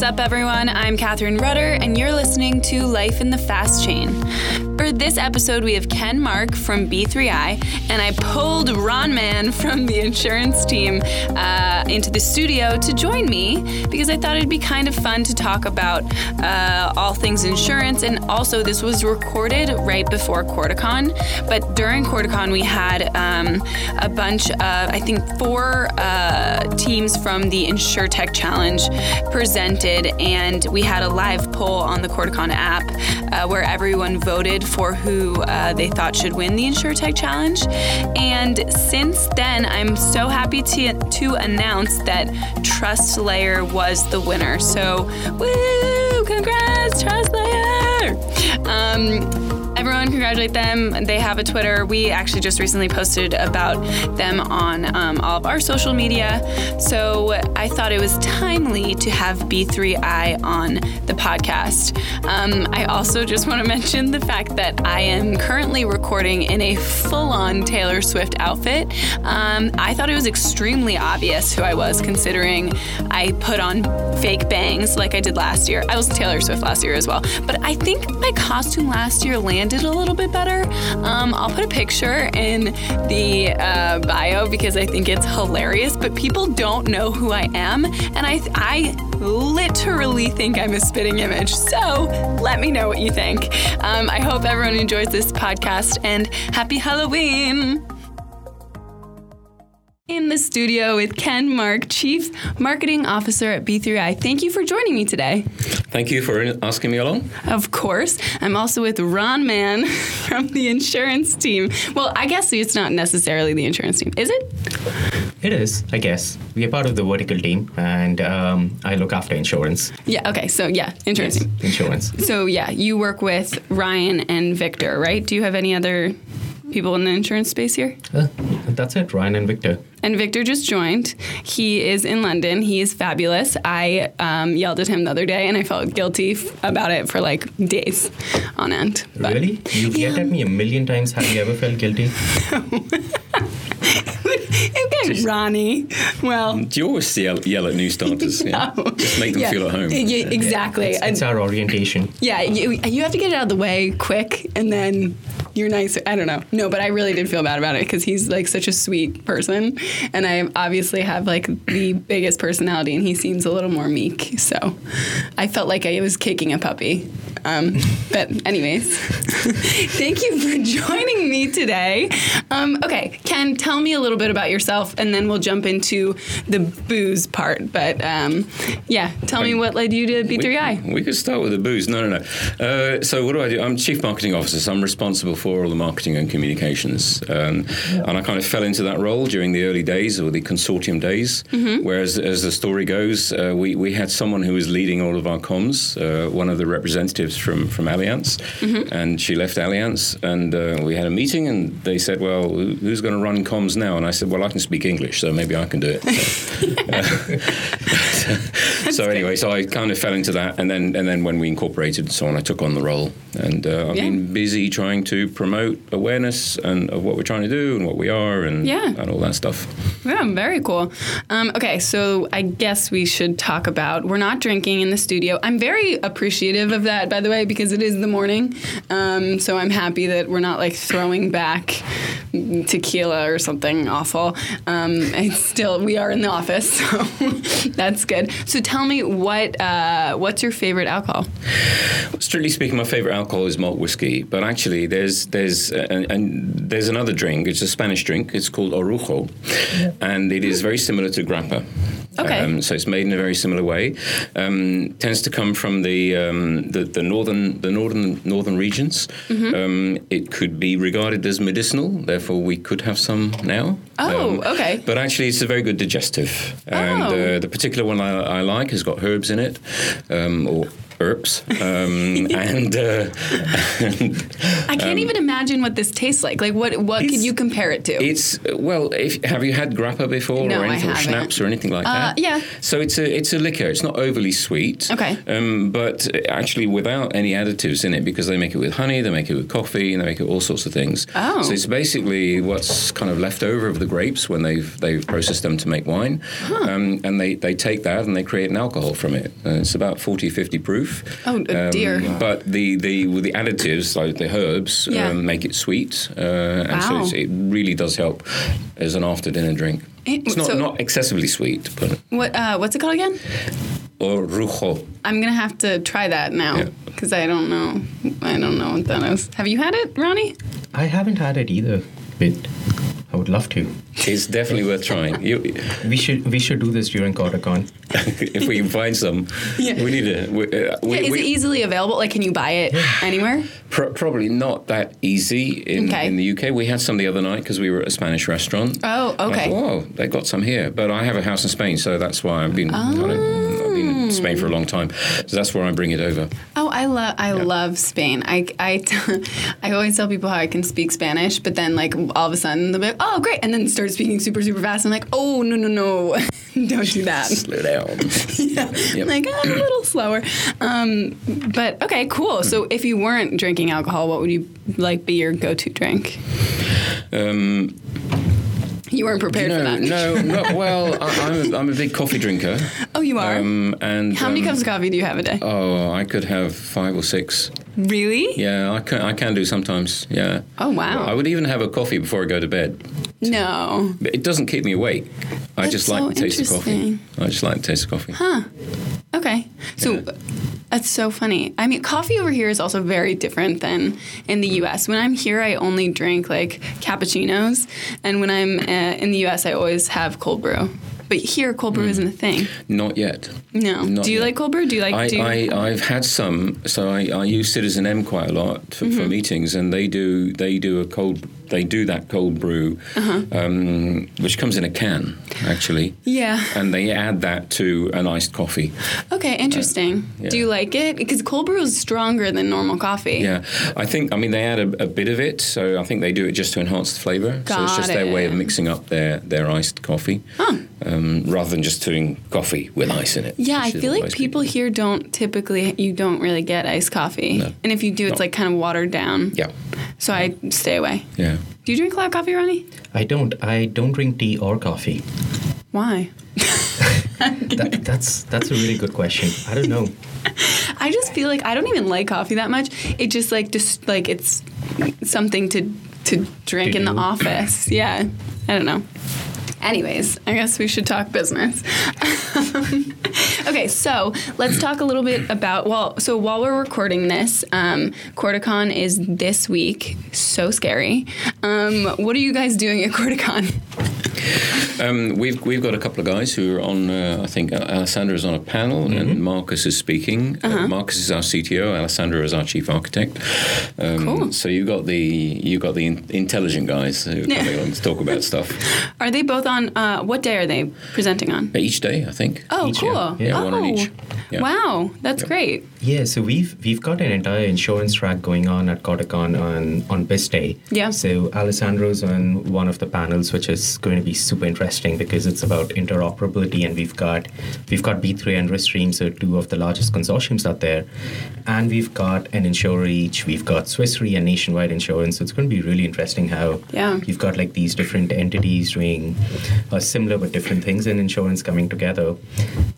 What's up, everyone? I'm Catherine Rudder, and you're listening to Life in the Fast Chain. For this episode, we have Ken Mark from B3I, and I pulled Ron Mann from the insurance team uh, into the studio to join me because I thought it'd be kind of fun to talk about uh, all things insurance. And also, this was recorded right before CordaCon, but during CordaCon, we had um, a bunch of, I think, four uh, teams from the InsureTech Challenge presented, and we had a live poll on the CordaCon app uh, where everyone voted for who uh, they thought should win the InsureTech Challenge. And since then, I'm so happy to, to announce that TrustLayer was the winner. So, woo! Congrats, TrustLayer! Um, everyone congratulate them. They have a Twitter. We actually just recently posted about them on um, all of our social media. So I thought it was timely to have B3I on the podcast. Um, I also just want to mention the fact that I am currently recording in a full on Taylor Swift outfit. Um, I thought it was extremely obvious who I was, considering I put on fake bangs like I did last year. I was Taylor Swift last year as well. But I think my costume last year landed a little bit better. Um, I'll put a picture in the uh, bio because I think it's hilarious, but people don't know who I am. And I, I literally think I'm a spitting image. So let me know what you think. Um, I hope everyone enjoys this podcast and happy Halloween in the studio with Ken Mark, Chief Marketing Officer at B3I. Thank you for joining me today. Thank you for asking me along. Of course. I'm also with Ron Mann from the insurance team. Well, I guess it's not necessarily the insurance team, is it? It is, I guess. We are part of the vertical team, and um, I look after insurance. Yeah, okay. So, yeah, insurance Yes, insurance. So, yeah, you work with Ryan and Victor, right? Do you have any other people in the insurance space here? Uh, that's it, Ryan and Victor. And Victor just joined. He is in London. He is fabulous. I um, yelled at him the other day, and I felt guilty f- about it for like days on end. But- Really? You've yelled at me a million times. Have you ever felt guilty? okay, Ronnie. Well, Do you always yell, yell at new starters? Yeah? No. Just make them yeah, feel at home. Yeah, exactly. It's, it's our orientation. yeah, you, you have to get it out of the way quick, and then you're nice. I don't know. No, but I really did feel bad about it because he's like such a sweet person, and I obviously have like the biggest personality, and he seems a little more meek. So I felt like I was kicking a puppy. Um, but anyways, thank you for joining me today. Um, okay, Ken, tell me a little bit about yourself, and then we'll jump into the booze part. But um, yeah, tell me what led you to B3I. We, we could start with the booze. No, no, no. Uh, so what do I do? I'm chief marketing officer, so I'm responsible for all the marketing and communications. Um, And I kind of fell into that role during the early days or the consortium days. Mm-hmm. Whereas, as the story goes, uh, we, we had someone who was leading all of our comms, uh, one of the representatives from, from Allianz, Mm-hmm. and she left Allianz. And uh, we had a meeting, and they said, Well, who's going to run comms now? And I said, Well, I can speak English, so maybe I can do it. So, so anyway, so I kind of fell into that, and then and then when we incorporated and so on, I took on the role, and uh, I've Yeah. been busy trying to promote awareness and of what we're trying to do and what we are and Yeah. and all that stuff. Yeah, very cool. Um, okay, so I guess we should talk about we're not drinking in the studio. I'm very appreciative of that, by the way, because it is the morning. Um, so I'm happy that we're not like throwing back tequila or something awful. Um, it's still we are in the office, so that's good. So tell me what uh, what's your favorite alcohol? Strictly speaking, my favorite alcohol is malt whiskey, but actually there's there's uh, and, and there's another drink. It's a Spanish drink. It's called orujo, and it is very similar to grappa. Okay. Um, so it's made in a very similar way. Um, tends to come from the, um, the the northern the northern northern regions. Mm-hmm. Um, it could be regarded as medicinal. Therefore, we could have some now. Oh, Um, okay. But actually, it's a very good digestive. And Oh. uh, the particular one I, I like has got herbs in it, um, or herbs, um, and, uh, I can't even imagine what this tastes like. Like, what what could you compare it to? It's well. If, have you had grappa before, No, or anything, or schnapps, or anything like Uh, that? yeah. So it's a it's a liquor. It's not overly sweet. Okay. Um, but actually, without any additives in it, because they make it with honey, they make it with coffee, and they make it with all sorts of things. Oh. So it's basically what's kind of left over of the grapes when they've they've processed them to make wine, um, and they, they take that and they create an alcohol from it. Uh, it's about 40, 50 proof. Oh, Um, dear. But the the with the additives like the herbs Yeah. um, make it sweet, uh, and so Wow. it's, it really does help as an after dinner drink. It- It's not, so- not excessively sweet, but what uh, what's it called again? orujo. I'm gonna have to try that now Yeah. because I don't know. I don't know what that is. Have you had it, Ronnie? I haven't had it either, but I would love to. It's definitely worth trying. You, We should we should do this during CordaCon. if we can find some, Yeah. we need to. We, uh, we, yeah, is we- it easily available? Like, can you buy it anywhere? Pro- probably not that easy in, Okay. in the UK. We had some the other night because we were at a Spanish restaurant. Oh, okay. thought, oh, they got some here, but I have a house in Spain, so that's why I've been. I've been in Spain for a long time, so that's where I bring it over. Oh, I love I love Spain. I I I always tell people how I can speak Spanish, but then like all of a sudden they'll be like, oh great, and then start speaking super super fast. I'm like, oh no no no, don't do that. Slow down. yeah. Yep. Like oh, a little slower. Um, but okay, cool. So if you weren't drinking alcohol, what would you like be your go-to drink? Um, You weren't prepared no, for that. no, no. Well, I, I'm, a, I'm a big coffee drinker. Oh, you are. Um, and How many um, cups of coffee do you have a day? Oh, I could have five or six. really? Yeah, I can, I can do sometimes. Yeah. Oh wow. I would even have a coffee before I go to bed. no. But it doesn't keep me awake. I That's just like so the taste of coffee. I just like the taste of coffee. Huh. Okay. So Yeah. That's so funny. I mean, coffee over here is also very different than in the US. When I'm here, I only drink like cappuccinos. And when I'm uh, in the US, I always have cold brew. But here, cold brew isn't a thing. Not yet. No. Not do you yet. like cold brew? Do you like I, do you, I, I've had some, so I, I use Citizen M quite a lot for, Mm-hmm. for meetings, and they do they do a cold they do that cold brew, Uh-huh. um, which comes in a can actually, Yeah. and they add that to an iced coffee. Okay, interesting. yeah. Do you like it? Because cold brew is stronger than normal coffee. Yeah, I think I mean they add a, a bit of it, so I think they do it just to enhance the flavour. so it's Got just their way of mixing up their their iced coffee, um, rather than just doing coffee with ice in it. Yeah, I feel like people here don't typically, you don't really get iced coffee. No. And if you do, it's No. like kind of watered down. Yeah, So I stay away. yeah. Do you drink a lot of coffee, Ronnie? I don't. I don't drink tea or coffee. Why? That, that's that's a really good question. I don't know. I just feel like I don't even like coffee that much. It just like just like it's something to to drink To in the office. Yeah, I don't know. Anyways, I guess we should talk business. okay, so let's talk a little bit about. Well, so while we're recording this, um, CordaCon is this week. So scary. Um, what are you guys doing at CordaCon? Um, we've we've got a couple of guys who are on. Uh, I think Alessandro is on a panel and Marcus is speaking. Uh, Marcus is our CTO. Alessandro is our chief architect. Um, Cool. So you got the you got the in- intelligent guys who are coming on to talk about stuff Are they both on? Uh, what day are they presenting on? each day. I think. Oh, Each, cool. yeah. Yeah, oh, one on each. Yeah. Wow, that's Yeah. great. Yeah, so we've we've got an entire insurance track going on at CordaCon on on Biz Day. Yeah. So Alessandro's on one of the panels, which is going to be super interesting because it's about interoperability, and we've got we've got B3 and RiskStream, so two of the largest consortiums out there, and we've got an insurer each. We've got Swiss Re and Nationwide Insurance. So it's going to be really interesting how Yeah. you've got like these different entities doing uh, similar but different things in insurance coming together.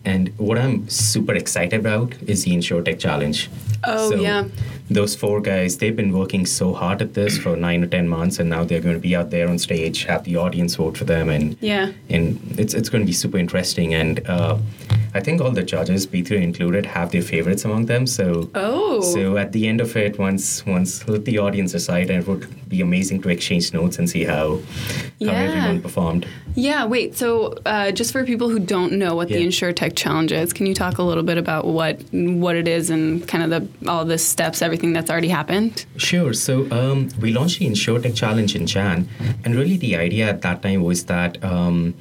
And what I'm super excited about is the InsurTech Challenge. Oh, So yeah. Those four guys, they've been working so hard at this for nine or ten months, and now they're going to be out there on stage, have the audience vote for them, and Yeah. and it's it's going to be super interesting. And uh, I think all the judges, B3 included, have their favorites among them. So Oh. so at the end of it, once once let the audience decide, and it would be amazing to exchange notes and see how how everyone performed. Yeah, wait. So, uh, just for people who don't know what the Yeah. InsureTech Challenge is, can you talk a little bit about what what it is and kind of the all the steps, everything that's already happened? Sure. So um, we launched the InsurTech Challenge in Jan, and really the idea at that time was that um,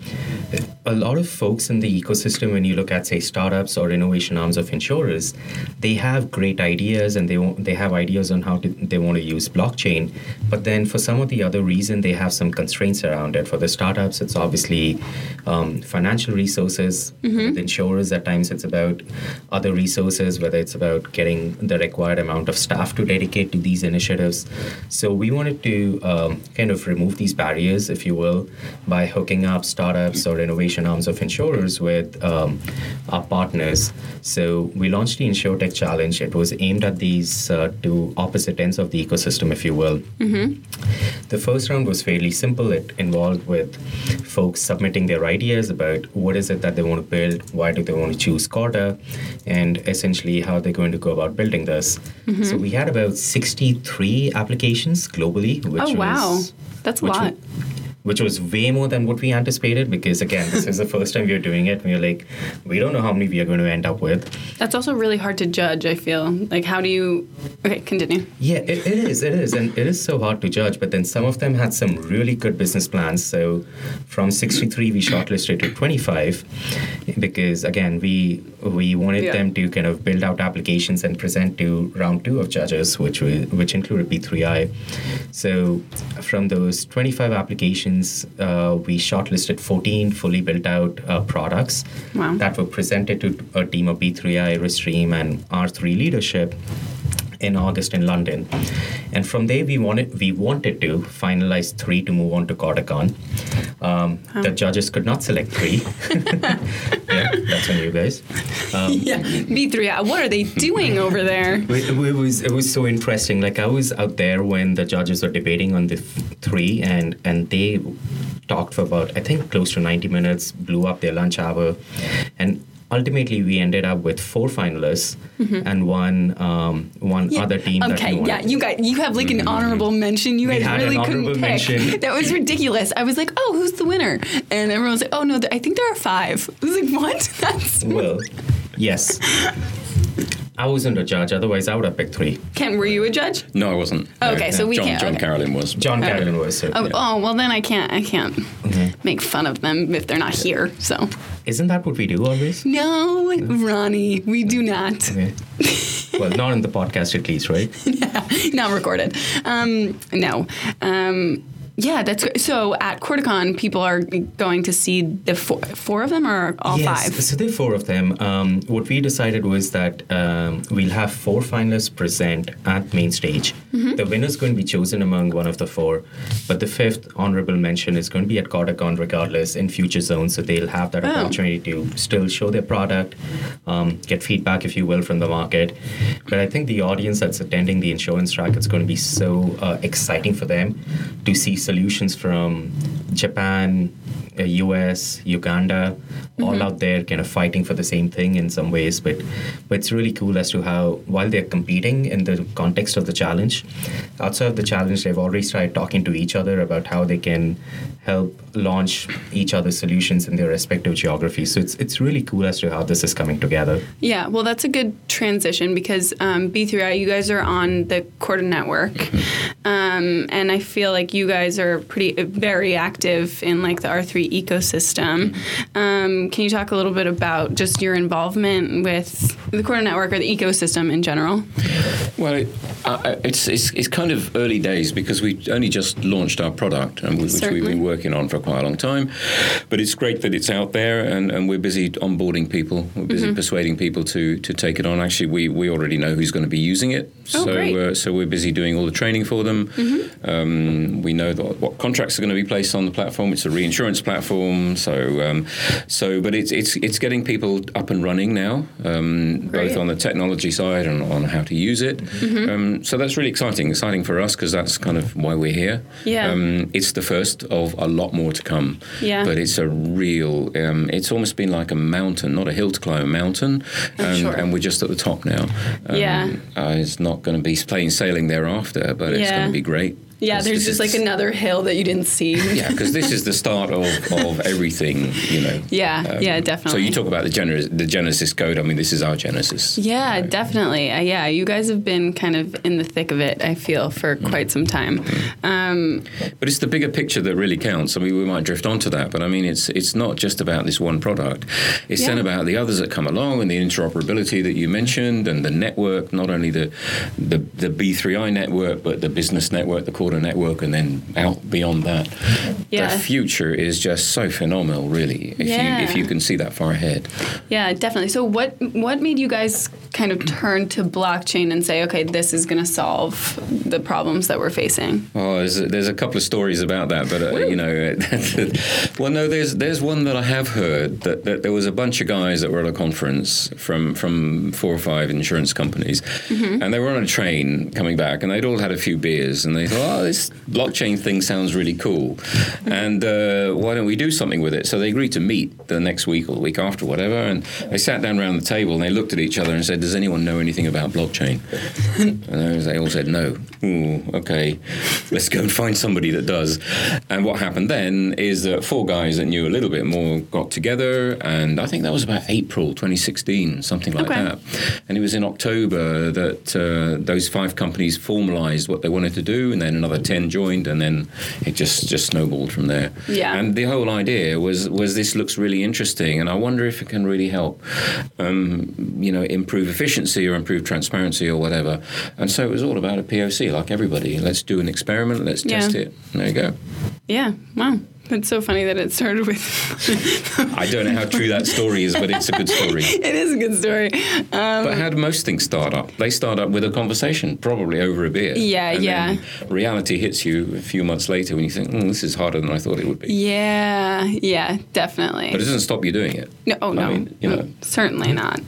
a lot of folks in the ecosystem, when you look at I'd say startups or innovation arms of insurers, they have great ideas and they they have ideas on how to, they want to use blockchain, but then for some of the other reason they have some constraints around it. For the startups, it's obviously um, financial resources. Mm-hmm. With insurers, at times it's about other resources, whether it's about getting the required amount of staff to dedicate to these initiatives. So we wanted to um, kind of remove these barriers, if you will, by hooking up startups or innovation arms of insurers with um, our partners. So we launched the InsurTech Challenge. It was aimed at these uh, two opposite ends of the ecosystem, if you will. The first round was fairly simple. It involved with folks submitting their ideas about what is it that they want to build, why do they want to choose Corda, and essentially how they're going to go about building this. So we had about 63 applications globally, which Oh, wow. was That's a lot. Which was way more than what we anticipated because again this is the first time we are doing it we are like we don't know how many we are going to end up with That's also really hard to judge, I feel. Like, how do you. Okay, continue. Yeah, it, it is. It is. And it is so hard to judge. But then some of them had some really good business plans. So from 63, we shortlisted to 25 because, again, we we wanted Yeah. them to kind of build out applications and present to round two of judges, which, we, which included B3I. So from those 25 applications, uh, we shortlisted 14 fully built out uh, products Wow. that were presented to a team of B3I, RiskStream, and R3 leadership in August in London. And from there, we wanted we wanted to finalize three to move on to CordaCon. Um, The judges could not select three. yeah, that's on you guys. Um, Yeah. B3I, what are they doing over there? it, it was it was so interesting. Like I was out there when the judges were debating on the three, and and they talked for about I think close to ninety minutes, blew up their lunch hour, and ultimately we ended up with four finalists and one um, one other team. that Okay, yeah, you got you have like an honorable mention. You We guys really couldn't pick. mention. That was ridiculous. I was like, oh, who's the winner? And everyone was like, oh no, th- I think there are five. I was like, what? That's Well, yes. I wasn't a judge, otherwise I would have picked three. Ken, were you a judge? No, I wasn't. No. Okay, so we John, can't- John okay. Carolin was. John Carolin was. So, Oh, yeah. oh, well then I can't. I can't make fun of them if they're not here. So Isn't that what we do always? no, Ronnie, we do not. Okay. well, not in the podcast at least, right? not recorded. Um, no. Um, yeah, that's. So at CordaCon, people are going to see the four, four of them or all yes. five? So there are four of them. Um, what we decided was that um, we'll have four finalists present at main stage. Mm-hmm. The winner is going to be chosen among one of the four, but the fifth honorable mention is going to be at CordaCon regardless in future zones. So they'll have that Oh. opportunity to still show their product, um, get feedback, if you will, from the market. But I think the audience that's attending the insurance track, it's going to be so uh, exciting for them to see solutions from Japan, US, Uganda, all out there kind of fighting for the same thing in some ways. But, but it's really cool as to how, while they're competing in the context of the challenge, outside of the challenge, they've already started talking to each other about how they can help launch each other's solutions in their respective geographies. So it's, it's really cool as to how this is coming together. Yeah, well, that's a good transition because um, B3I, you guys are on the Corda network, um, and I feel like you guys are pretty very active in like the R3 ecosystem. Um, can you talk a little bit about just your involvement with the Corda network or the ecosystem in general? Well, uh, it's, it's it's kind of early days because we only just launched our product, and we, which we've been working on for quite a long time. But it's great that it's out there, and, and we're busy onboarding people. We're busy Mm-hmm. persuading people to to take it on. Actually, we, we already know who's going to be using it, Oh, so great. uh, so we're busy doing all the training for them. Mm-hmm. Um, we know that what contracts are going to be placed on the platform. It's a reinsurance platform, so um, so but it's it's it's getting people up and running now, um, both on the technology side and on how to use it. Mm-hmm. Um, so that's really exciting, exciting for us because that's kind of why we're here. Yeah. Um, it's the first of a lot more to come. Yeah. But it's a real, um, it's almost been like a mountain, not a hill to climb, a mountain. And, sure. and we're just at the top now. Um, Yeah. Uh, it's not going to be plain sailing thereafter, but it's Yeah. going to be great. Yeah, there's just like another hill that you didn't see. Yeah, because this is the start of, of everything, you know. Um, Yeah, definitely. So you talk about the Genesis, the Genesis code. I mean, this is our Genesis. Yeah, definitely. Uh, yeah, you guys have been kind of in the thick of it, I feel, for Mm. quite some time. Um, But it's the bigger picture that really counts. I mean, we might drift onto that, but I mean, it's it's not just about this one product. It's then about the others that come along and the interoperability that you mentioned, and the network. Not only the the, the B3I network, but the business network, the Corda network, and then out beyond that. Yeah. The future is just so phenomenal, really. If Yeah. you if you can see that far ahead. yeah, definitely. So, what what made you guys kind of turn to blockchain and say, okay, this is going to solve the problems that we're facing? Oh, there's a, there's a couple of stories about that, but uh, you know, well, no, there's there's one that I have heard that, that there was a bunch of guys that were at a conference from from four or five insurance companies, and they were on a train coming back, and they'd all had a few beers, and they thought, oh, this blockchain thing sounds really cool, and uh, why don't we do something with it? So they agreed to meet the next week or the week after, whatever, and they sat down around the table and they looked at each other and said, does anyone know anything about blockchain? And they all said no. Ooh, okay, let's go and find somebody that does. And what happened then is that four guys that knew a little bit more got together, and I think that was about April 2016, something like Okay. that. And it was in October that uh, those five companies formalized what they wanted to do, and then another 10 joined, and then it just, just snowballed from there. Yeah. And the whole idea was, was this looks really interesting, and I wonder if it can really help, um, you know, improve efficiency or improve transparency or whatever. And so it was all about a POC, like everybody. Let's do an experiment, let's test it. There you go. Yeah, wow. It's so funny that it started with. I don't know how true that story is, but it's a good story. it is a good story. Um, But how do most things start up? They start up with a conversation, probably over a beer. Yeah, yeah. reality hits you a few months later when you think, mm, this is harder than I thought it would be. yeah, yeah, definitely. But it doesn't stop you doing it. No, oh no, I mean, you know. certainly not.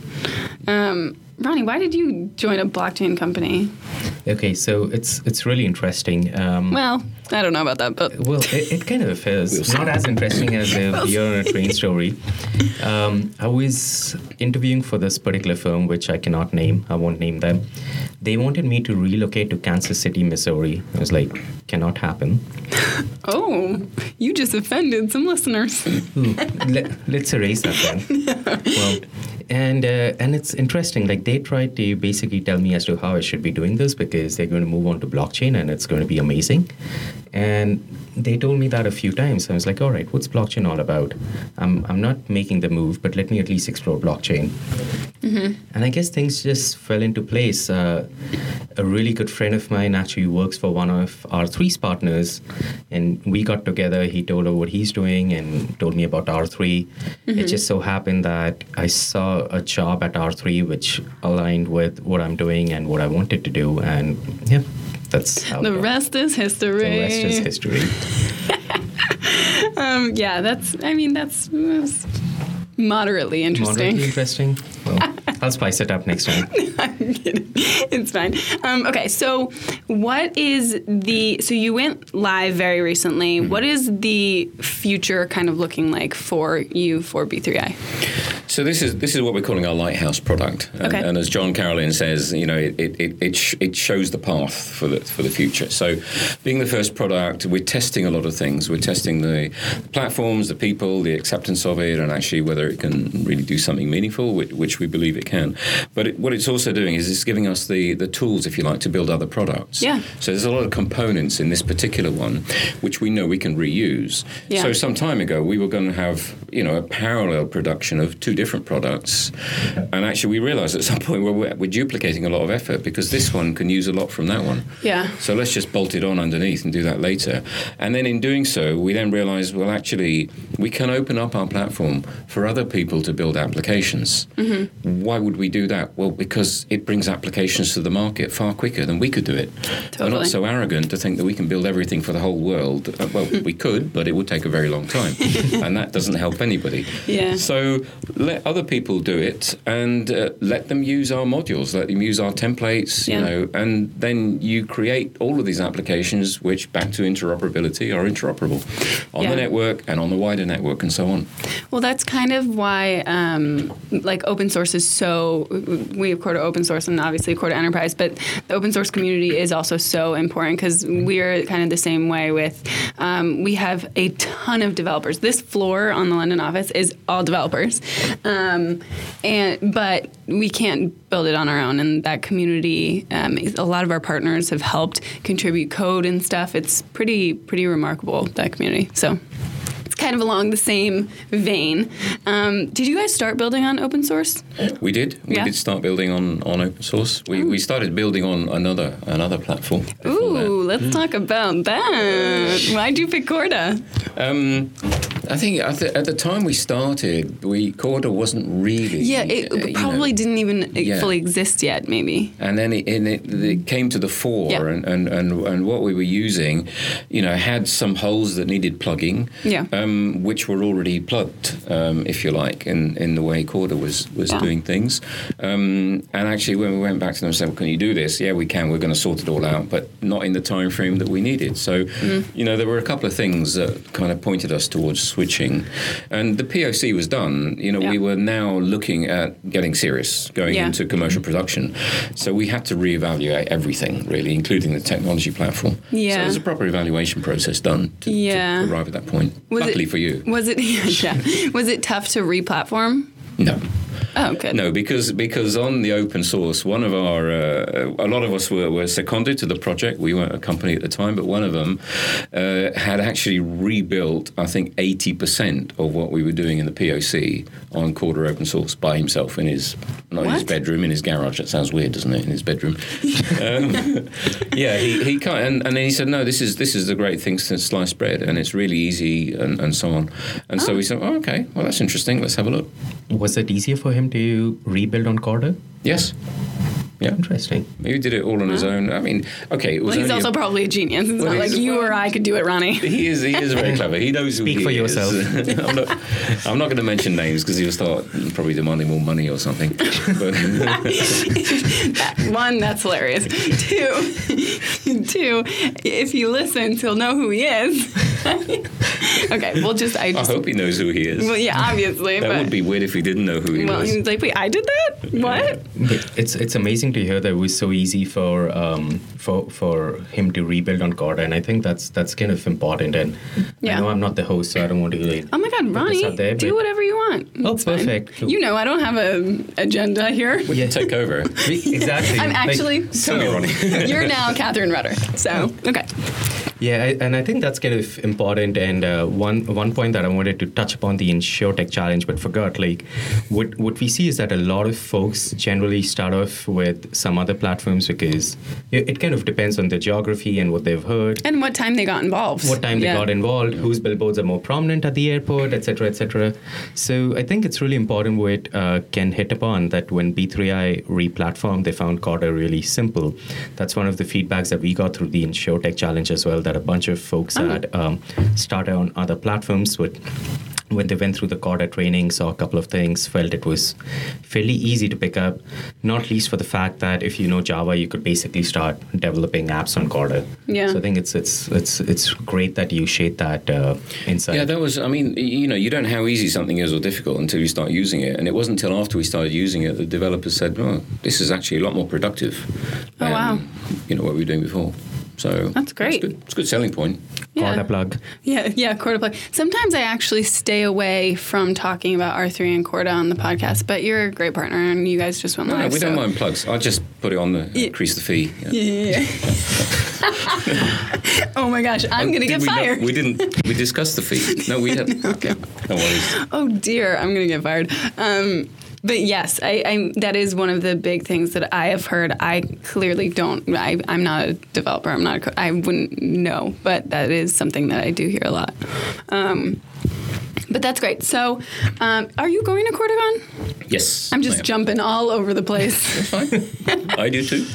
Um, Ronnie, why did you join a blockchain company? Okay, so it's it's really interesting. Um, Well, I don't know about that, but Well, it, it kind of We'll is. Not as interesting as a beer on a train story. Um, I was interviewing for this particular firm, which I cannot name. I won't name them. They wanted me to relocate to Kansas City, Missouri. I was like, cannot happen. oh, you just offended some listeners. Ooh, let, let's erase that then. well, and uh, and it's interesting. Like they tried to basically tell me as to how I should be doing this because they're going to move on to blockchain and it's going to be amazing. And they told me that a few times. I was like, all right, what's blockchain all about? I'm I'm not making the move, but let me at least explore blockchain. And I guess things just fell into place. Uh, a really good friend of mine actually works for one of R3's partners, and we got together. He told her what he's doing and told me about R3. It just so happened that I saw a job at R3 which aligned with what I'm doing and what I wanted to do, and yeah, that's how The rest is history. the rest is history. Um, yeah, that's. I mean, that's, that's moderately interesting. Moderately interesting. Well, I'll spice it up next time. I'm kidding. It's fine. Um, okay, so what is the? So you went live very recently. Mm-hmm. What is the future kind of looking like for you for B3I? So this is this is what we're calling our lighthouse product, and, Okay. and as John Carolin says, you know, it it, it, it, sh- it shows the path for the for the future. So, being the first product, we're testing a lot of things. We're testing the platforms, the people, the acceptance of it, and actually whether it can really do something meaningful, which, which we believe it can. But it, what it's also doing is it's giving us the the tools, if you like, to build other products. Yeah. So there's a lot of components in this particular one, which we know we can reuse. Yeah. So some time ago, we were going to have, you know, a parallel production of two different products, and actually we realised at some point where we're, we're duplicating a lot of effort because this one can use a lot from that one. Yeah. So let's just bolt it on underneath and do that later. And then in doing so, we then realised, well, actually, we can open up our platform for other people to build applications. Mm-hmm. Why would we do that? Well, because it brings applications to the market far quicker than we could do it. Totally. We're not so arrogant to think that we can build everything for the whole world. Uh, well, we could, but it would take a very long time, and that doesn't help anybody. Yeah. So let, let other people do it and uh, let them use our modules, let them use our templates, Yeah. you know, and then you create all of these applications which, back to interoperability, are interoperable on Yeah. the network and on the wider network and so on. Well, that's kind of why, um, like, open source is so. We have Corda Open Source and obviously Corda Enterprise, but the open source community is also so important because we're kind of the same way. With um, we have a ton of developers. This floor on the London office is all developers, um, and but we can't build it on our own. And that community, um, a lot of our partners have helped contribute code and stuff. It's pretty pretty remarkable that community. So it's kind of along the same vein. Um, did you guys start building on open source? We did. We Yeah. did start building on, on open source. We, we started building on another another platform. before that. Ooh, let's talk about that. Why'd you pick Corda? Um, I think at the, at the time we started, we Corda wasn't really. Yeah, uh, it know, probably didn't even yeah. fully exist yet, maybe. and then it, and it, it came to the fore, Yeah. and, and, and, and what we were using, you know, had some holes that needed plugging, Yeah. um, which were already plugged, um, if you like, in, in the way Corda was was Yeah. doing things. Um, and actually, when we went back to them and said, well, "Can you do this?" Yeah, we can. We're going to sort it all out, but not in the time frame that we needed. So, Mm-hmm. you know, there were a couple of things that kind of pointed us towards switching, and the POC was done. You know, Yeah. we were now looking at getting serious, going Yeah. into commercial production. So we had to reevaluate everything, really, including the technology platform. Yeah. So there's a proper evaluation process done to, to Yeah. arrive at that point. Was it- Luckily for you. Was it? Yeah. Was it tough to re-platform? No. Oh, good. No, because because on the open source, one of our uh, a lot of us were, were seconded to the project. We weren't a company at the time, but one of them uh, had actually rebuilt, I think, eighty percent of what we were doing in the POC on Corda open source by himself in his not in his bedroom, in his garage. That sounds weird, doesn't it? In his bedroom. um, yeah, he, he can't, and, and then he said, no, this is this is the great thing since sliced bread, and it's really easy, and, and so on. And so we said, oh, okay, well that's interesting. Let's have a look. Was it easier for him to rebuild on Corda? Yes. Yeah. Interesting. He did it all on his own. I mean, okay, it was Well, he's also a- probably a genius. It's Well, not like he's- you or I could do it, Ronnie. he is. He is very clever. He knows who Speak he for is. yourself. I'm not. I'm not going to mention names because he'll start probably demanding more money or something. But One, that's hilarious. Two, two, if he listens, he'll know who he is. okay, we'll just, I I hope he knows who he is. well, yeah, obviously, that but. would be weird if he didn't know who he well, was. he was like, wait, I did that? What? But it's it's amazing to hear that it was so easy for um, for for him to rebuild on Corda, and I think that's that's kind of important. And Yeah. I know I'm not the host, so I don't want to really. Oh my God, Ronnie, there, do whatever you want. Oh, It's fine. perfect. You know, I don't have an agenda here. We Yeah. Take over. exactly. I'm actually. Tell me, Ronnie. You're now Catherine So, okay. Yeah, I, and I think that's kind of important. And uh, one one point that I wanted to touch upon the InsurTech challenge, but forgot. Like, what what we see is that a lot of folks generally start off with some other platforms because it, it kind of depends on the geography and what they've heard. And what time they got involved. what time they Yeah. got involved, whose billboards are more prominent at the airport, etc., cetera, et cetera. So I think it's really important what uh, Ken hit upon that when B3I re-platformed, they found Corda really simple. That's one of the feedbacks that we got through the InsurTech Challenge as well, that a bunch of folks Oh. had um, started on other platforms with when they went through the Corda training, saw a couple of things, felt it was fairly easy to pick up, not least for the fact that if you know Java, you could basically start developing apps on Corda. Yeah. So I think it's it's it's it's great that you shared that uh, insight. Yeah, that was. I mean, you know, you don't know how easy something is or difficult until you start using it. And it wasn't until after we started using it that developers said, "Oh, this is actually a lot more productive." Oh, wow. You know what we were doing before. So That's great. It's good. It's a good selling point. Yeah. Corda plug. Yeah, yeah, Corda plug. Sometimes I actually stay away from talking about R3 and Corda on the podcast, but you're a great partner and you guys just went No, no, live. we don't mind plugs. I'll just put it on the increase the fee. Yeah. Yeah, yeah, yeah. oh my gosh, I'm going to get we not- fired. we didn't. We discussed the fee. No, we had. okay. No worries. Oh dear, I'm gonna get fired. Um, but yes, I, I that is one of the big things that I have heard. I clearly don't. I, I'm not a developer. I'm not. A, I wouldn't know, but that is something that I do hear a lot. Um, But that's great. So, um, are you going to CordaCon? Yes. I'm just jumping all over the place. I do too.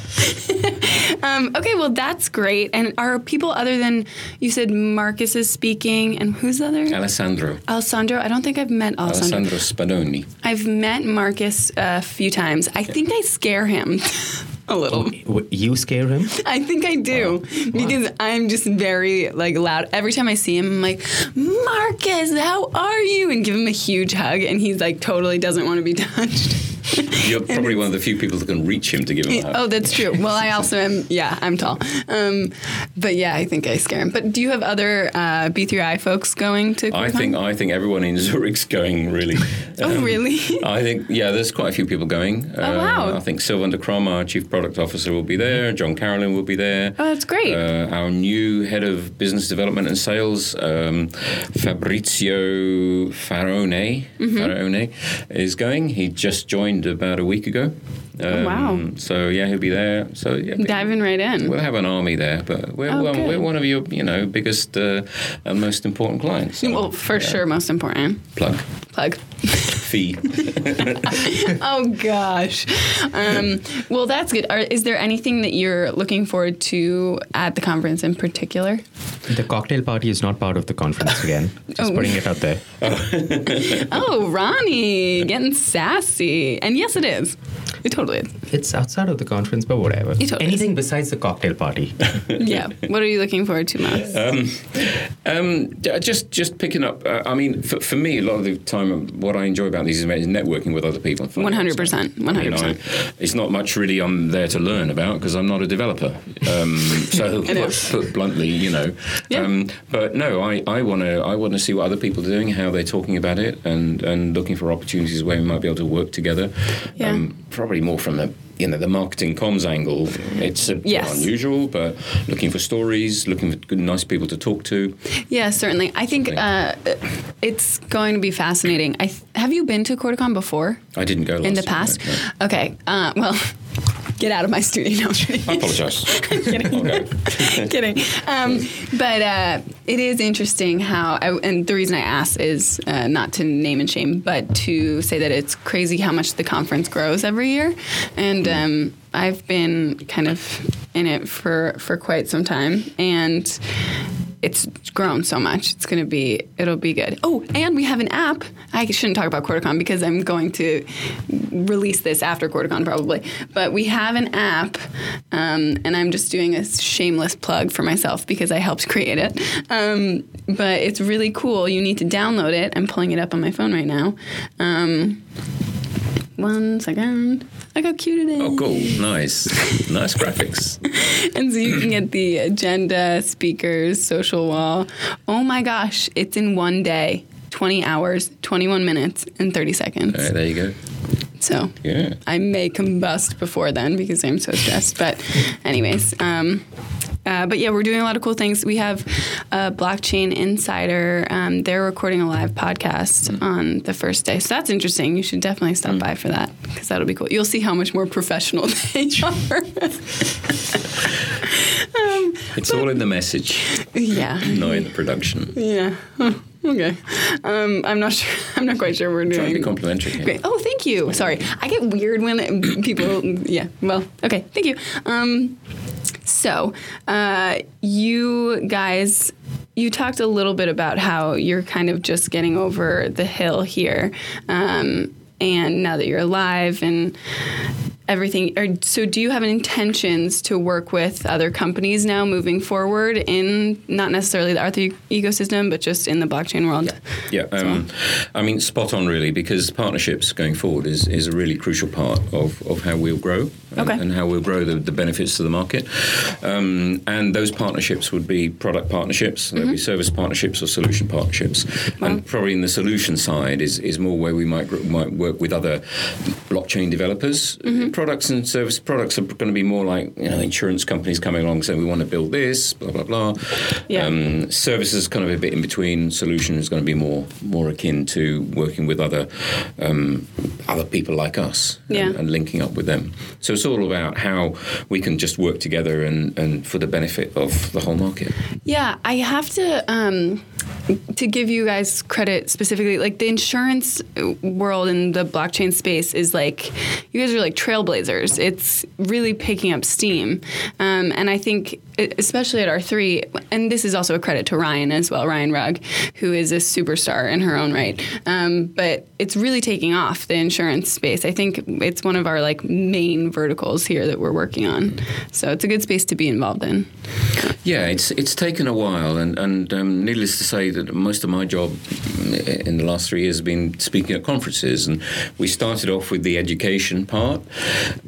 um, okay, well, that's great. And are people other than you said Marcus is speaking, and who's the other? Alessandro. Alessandro. I don't think I've met Alessandro. Alessandro Spadoni. I've met Marcus a few times. I think I scare him a little. W- You scare him? I think I do because I'm just very like loud. Every time I see him, I'm like, Marcus, how are you? And give him a huge hug, and he's like totally doesn't want to be touched. You're probably one of the few people that can reach him to give him a hug. Oh, that's true. Well, I also am. Yeah, I'm tall. Um, but yeah, I think I scare him. But do you have other uh, B3I folks going to? I think I think everyone in Zurich's going really. Oh, Um, really? I think yeah, there's quite a few people going. Oh, wow. I think Sylvan de Crom, our chief product officer, will be there. John Carolin will be there. Oh, that's great. Uh, our new head of business development and sales, um, Fabrizio Farone, Mm-hmm. Farone, is going. He just joined about a week ago. Um, Oh, wow. So yeah, he'll be there. So yeah, Diving right in. We'll have an army there, but we're Oh, one, good. we're one of your you know biggest uh, and most important clients. So, well, for yeah. sure, most important. Plug Plug. fee. oh gosh. Um, well, that's good. Are, is there anything that you're looking forward to at the conference in particular? The cocktail party is not part of the conference again. Just Oh. putting it out there. Oh, Ronnie, getting sassy. And yes, it is. It totally is. It's outside of the conference, but whatever. It totally Anything besides the cocktail party. Yeah. What are you looking forward to most? Um, j- just just picking up. Uh, I mean, for, for me, a lot of the time, um, what I enjoy about these events is networking with other people. 100%, 100%. it's not much really I'm there to learn about because I'm not a developer. Um, so put, put bluntly, you know. Yeah. Um, but no, I, I want to I want to see what other people are doing, how they're talking about it, and and looking for opportunities where we might be able to work together. Yeah. Probably more from the you know the marketing comms angle. It's Yes. unusual, but looking for stories, looking for good, nice people to talk to. Yeah, certainly. I think uh, it's going to be fascinating. I th- have you been to CordaCon before I didn't go last in the past? no, no. Okay. Uh, well, get out of my studio. No, I'm kidding. I apologise. kidding. Kidding. Um, but uh, it is interesting how, I, and the reason I ask is uh, not to name and shame, but to say that it's crazy how much the conference grows every year. And um, I've been kind of in it for, for quite some time. And it's grown so much. It's going to be, it'll be good. Oh, and we have an app. I shouldn't talk about CordaCon because I'm going to release this after CordaCon probably. But we have an app, um, and I'm just doing a shameless plug for myself because I helped create it. Um, but it's really cool. You need to download it. I'm pulling it up on my phone right now. Um, one second. Look how cute it is. Oh, cool. Nice. nice graphics. And so you can get the agenda, speakers, social wall. Oh my gosh, it's in one day. 20 hours, 21 minutes, and 30 seconds. All right, there you go. So Yeah. I may combust before then because I'm so stressed. But, anyways, um, uh, but yeah, we're doing a lot of cool things. We have a blockchain insider. Um, they're recording a live podcast on the first day, so that's interesting. You should definitely stop by for that because that'll be cool. You'll see how much more professional they are. um, It's all in the message, yeah, not in the production. yeah. Huh, okay. Um, I'm not sure. I'm not quite sure we're doing. Trying to be complimentary here. Great. Oh, thank you. Sorry, I get weird when people. Yeah. Well. Okay. Thank you. Um, so, uh, you guys, you talked a little bit about how you're kind of just getting over the hill here, um, and now that you're alive and everything. Or, so, do you have intentions to work with other companies now moving forward in not necessarily the R3 ecosystem, but just in the blockchain world? Yeah, um, I mean, spot on really, because partnerships going forward is, is a really crucial part of, of how we'll grow and, Okay. and how we'll grow the, the benefits to the market. Um, and those partnerships would be product partnerships, there'd be service partnerships or solution partnerships. And probably in the solution side is, is more where we might might work with other blockchain developers. Products and service products are going to be more like you know insurance companies coming along saying we want to build this, blah blah blah. Yeah. Um, services kind of a bit in between. Solution is going to be more more akin to working with other um, other people like us and, Yeah. and linking up with them. So it's all about how we can just work together and, and for the benefit of the whole market. Yeah, I have to. Um, to give you guys credit specifically, like the insurance world in the blockchain space is like you guys are like trailblazers. It's really picking up steam, um, and I think especially at R3, and this is also a credit to Ryan as well, Ryan Rugg, who is a superstar in her own right. Um, but it's really taking off the insurance space. I think it's one of our like main verticals here that we're working on. So it's a good space to be involved in. Yeah, it's it's taken a while, and and um, needless to say that most of my job in the last three years has been speaking at conferences, and we started off with the education part,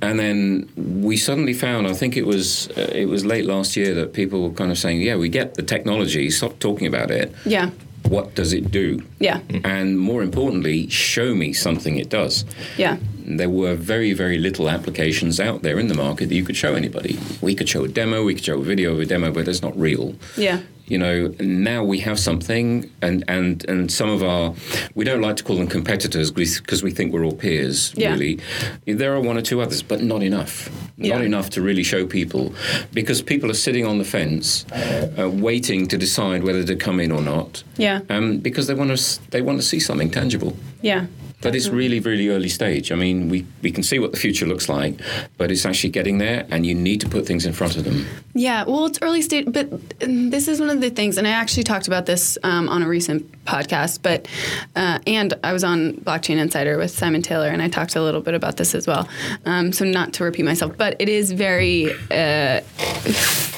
and then we suddenly found, I think it was uh, it was late last year that people were kind of saying, yeah, we get the technology, stop talking about it. Yeah. What does it do? Yeah. And more importantly, show me something it does. Yeah there were very, very little applications out there in the market that you could show anybody. We could show a demo, we could show a video of a demo, but it's not real. Yeah. You know, now we have something, and, and, and some of our, we don't like to call them competitors because we think we're all peers, yeah. really. There are one or two others, but not enough. Yeah. Not enough to really show people because people are sitting on the fence uh, waiting to decide whether to come in or not. Yeah. Um, because they want to, they want to see something tangible. Yeah. But it's really, really early stage. I mean, we, we can see what the future looks like, but it's actually getting there, and you need to put things in front of them. Yeah, well, it's early stage, but this is one of the things, and I actually talked about this um, on a recent podcast, but uh, and I was on Blockchain Insider with Simon Taylor, and I talked a little bit about this as well. Um, so not to repeat myself, but it is very. Uh,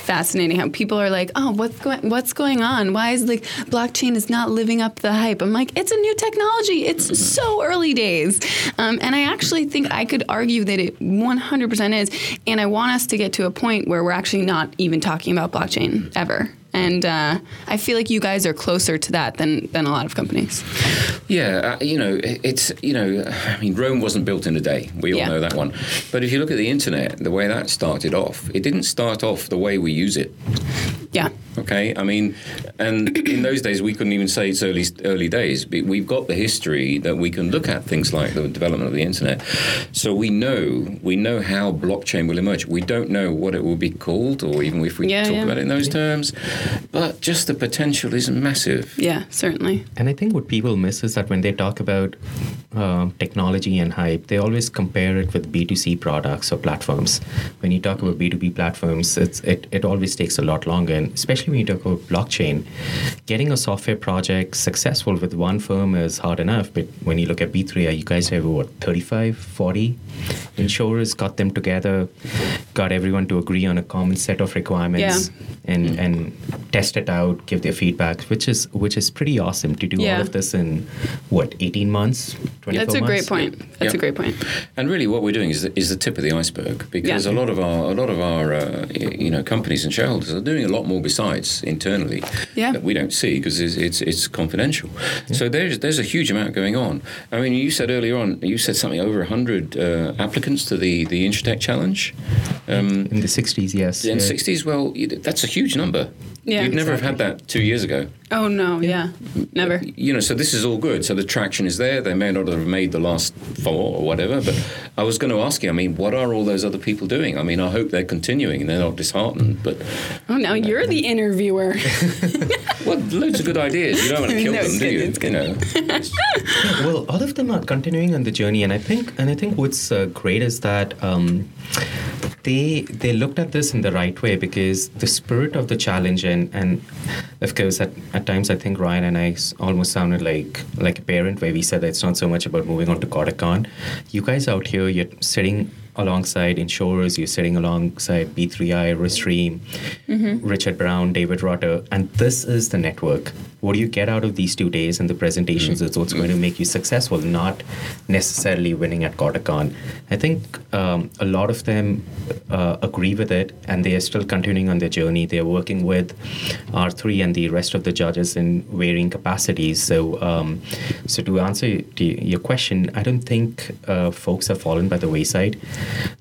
fascinating how people are like, "Oh, what's going what's going on? Why is like blockchain is not living up the hype?" I'm like, "It's a new technology. It's so early days," um, and I actually think I could argue that it 100% is. And I want us to get to a point where we're actually not even talking about blockchain ever and uh, I feel like you guys are closer to that than than a lot of companies. Yeah, uh, you know, it's you know, I mean, Rome wasn't built in a day. We all yeah. know that one. But if you look at the internet, the way that started off, it didn't start off the way we use it. Yeah. Okay. I mean, and in those days we couldn't even say it's early early days. But we've got the history that we can look at things like the development of the internet. So we know we know how blockchain will emerge. We don't know what it will be called, or even if we yeah, talk yeah. about it in those terms. But just the potential is massive. Yeah, certainly. And I think what people miss is that when they talk about uh, technology and hype, they always compare it with B2C products or platforms. When you talk about B2B platforms, it's, it, it always takes a lot longer. And especially when you talk about blockchain, getting a software project successful with one firm is hard enough. But when you look at B3, you guys have what, 35, 40 insurers, got them together, got everyone to agree on a common set of requirements. Yeah. And, mm-hmm. and test it out, give their feedback, which is which is pretty awesome to do yeah. all of this in what 18 months, 24 That's a months? great point. That's yeah. a great point. And really, what we're doing is the, is the tip of the iceberg because yeah. a lot of our a lot of our uh, you know companies and shareholders are doing a lot more besides internally yeah. that we don't see because it's, it's, it's confidential. So there's there's a huge amount going on. I mean, you said earlier on, you said something over 100 uh, applicants to the the Insurtech Challenge. Um, in the 60s, yes. In the 60s, well, that's a huge number. Yeah, You'd never have had that two years ago. Oh no, yeah, never. You know, so this is all good. So the traction is there. They may not have made the last four or whatever, but I was going to ask you. I mean, what are all those other people doing? I mean, I hope they're continuing and they're not disheartened. But oh, now you are the interviewer. well, loads of good ideas. You don't want to kill no, them, do you? You know. well, all of them are continuing on the journey, and I think, and I think what's uh, great is that. Um, they they looked at this in the right way because the spirit of the challenge and and of course at, at times I think Ryan and I almost sounded like like a parent where we said that it's not so much about moving on to CordaCon. You guys out here you're sitting alongside insurers, you're sitting alongside B3I, RiskStream, mm-hmm. Richard Brown, David Rutter, and this is the network. What do you get out of these two days and the presentations mm-hmm. is what's going to make you successful, not necessarily winning at CordaCon. I think um, a lot of them uh, agree with it and they are still continuing on their journey. They're working with R3 and the rest of the judges in varying capacities. So, um, so to answer to your question, I don't think uh, folks have fallen by the wayside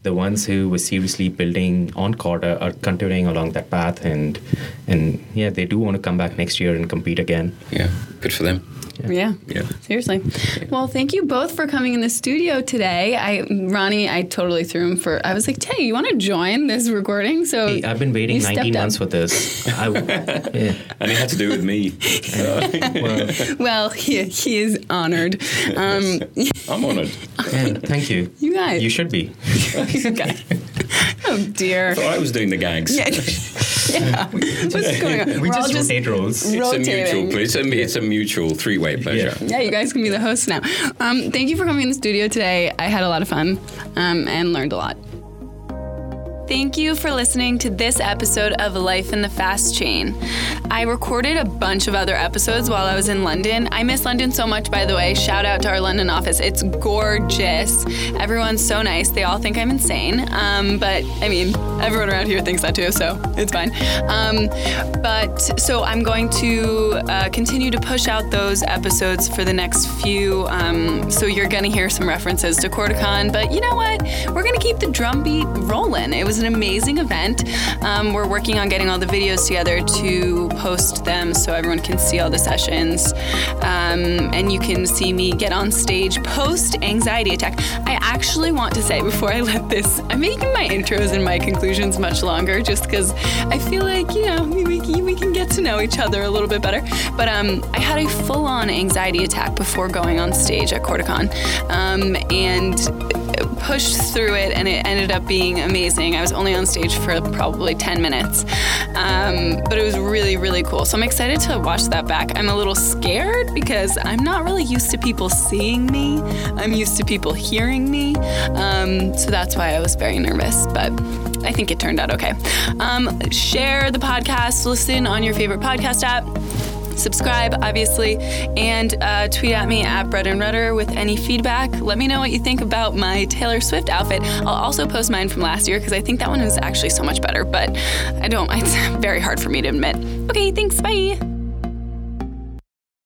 the ones who were seriously building on Corda are continuing along that path, and and yeah, they do want to come back next year and compete again. Yeah, good for them. Yeah. Yeah. Seriously. Well, thank you both for coming in the studio today. I Ronnie, I totally threw him for. I was like, "Hey, you want to join this recording?" So Hey, I've been waiting 19 stepped up. months for this. I, yeah. And it had to do with me. Well, Well, he, he is honored. Um, I'm honoured. man, thank you. You guys. You should be. okay. Oh dear. I Thought I was doing the gags. Yeah. yeah. What's going on? We We're all just rotate roles. It's a rotating. mutual. It's a, it's a mutual three-way pleasure. Yeah, you guys can be the hosts now. Um, thank you for coming in the studio today. I had a lot of fun um, and learned a lot. Thank you for listening to this episode of Life in the Fast Chain. I recorded a bunch of other episodes while I was in London. I miss London so much, by the way. Shout out to our London office. It's gorgeous. Everyone's so nice. They all think I'm insane. Um, but I mean, everyone around here thinks that too, so it's fine. Um, but so I'm going to uh, continue to push out those episodes for the next few. Um, so you're going to hear some references to CordaCon. But you know what? We're going to keep the drumbeat rolling. It was an amazing event. Um, we're working on getting all the videos together to post them so everyone can see all the sessions. Um, and you can see me get on stage post anxiety attack. I actually want to say before I let this, I'm making my intros and my conclusions much longer just because I feel like, you know, we, we, we can get to know each other a little bit better. But um, I had a full on anxiety attack before going on stage at CordaCon. Um, and pushed through it and it ended up being amazing. I was only on stage for probably 10 minutes, um, but it was really, really cool. So I'm excited to watch that back. I'm a little scared because I'm not really used to people seeing me, I'm used to people hearing me. Um, so that's why I was very nervous, but. I think it turned out okay. Um, share the podcast, listen on your favorite podcast app subscribe, obviously, and uh, tweet at me at Bread and Rudder with any feedback. Let me know what you think about my Taylor Swift outfit. I'll also post mine from last year because I think that one was actually so much better, but I don't, it's very hard for me to admit. Okay, thanks, bye.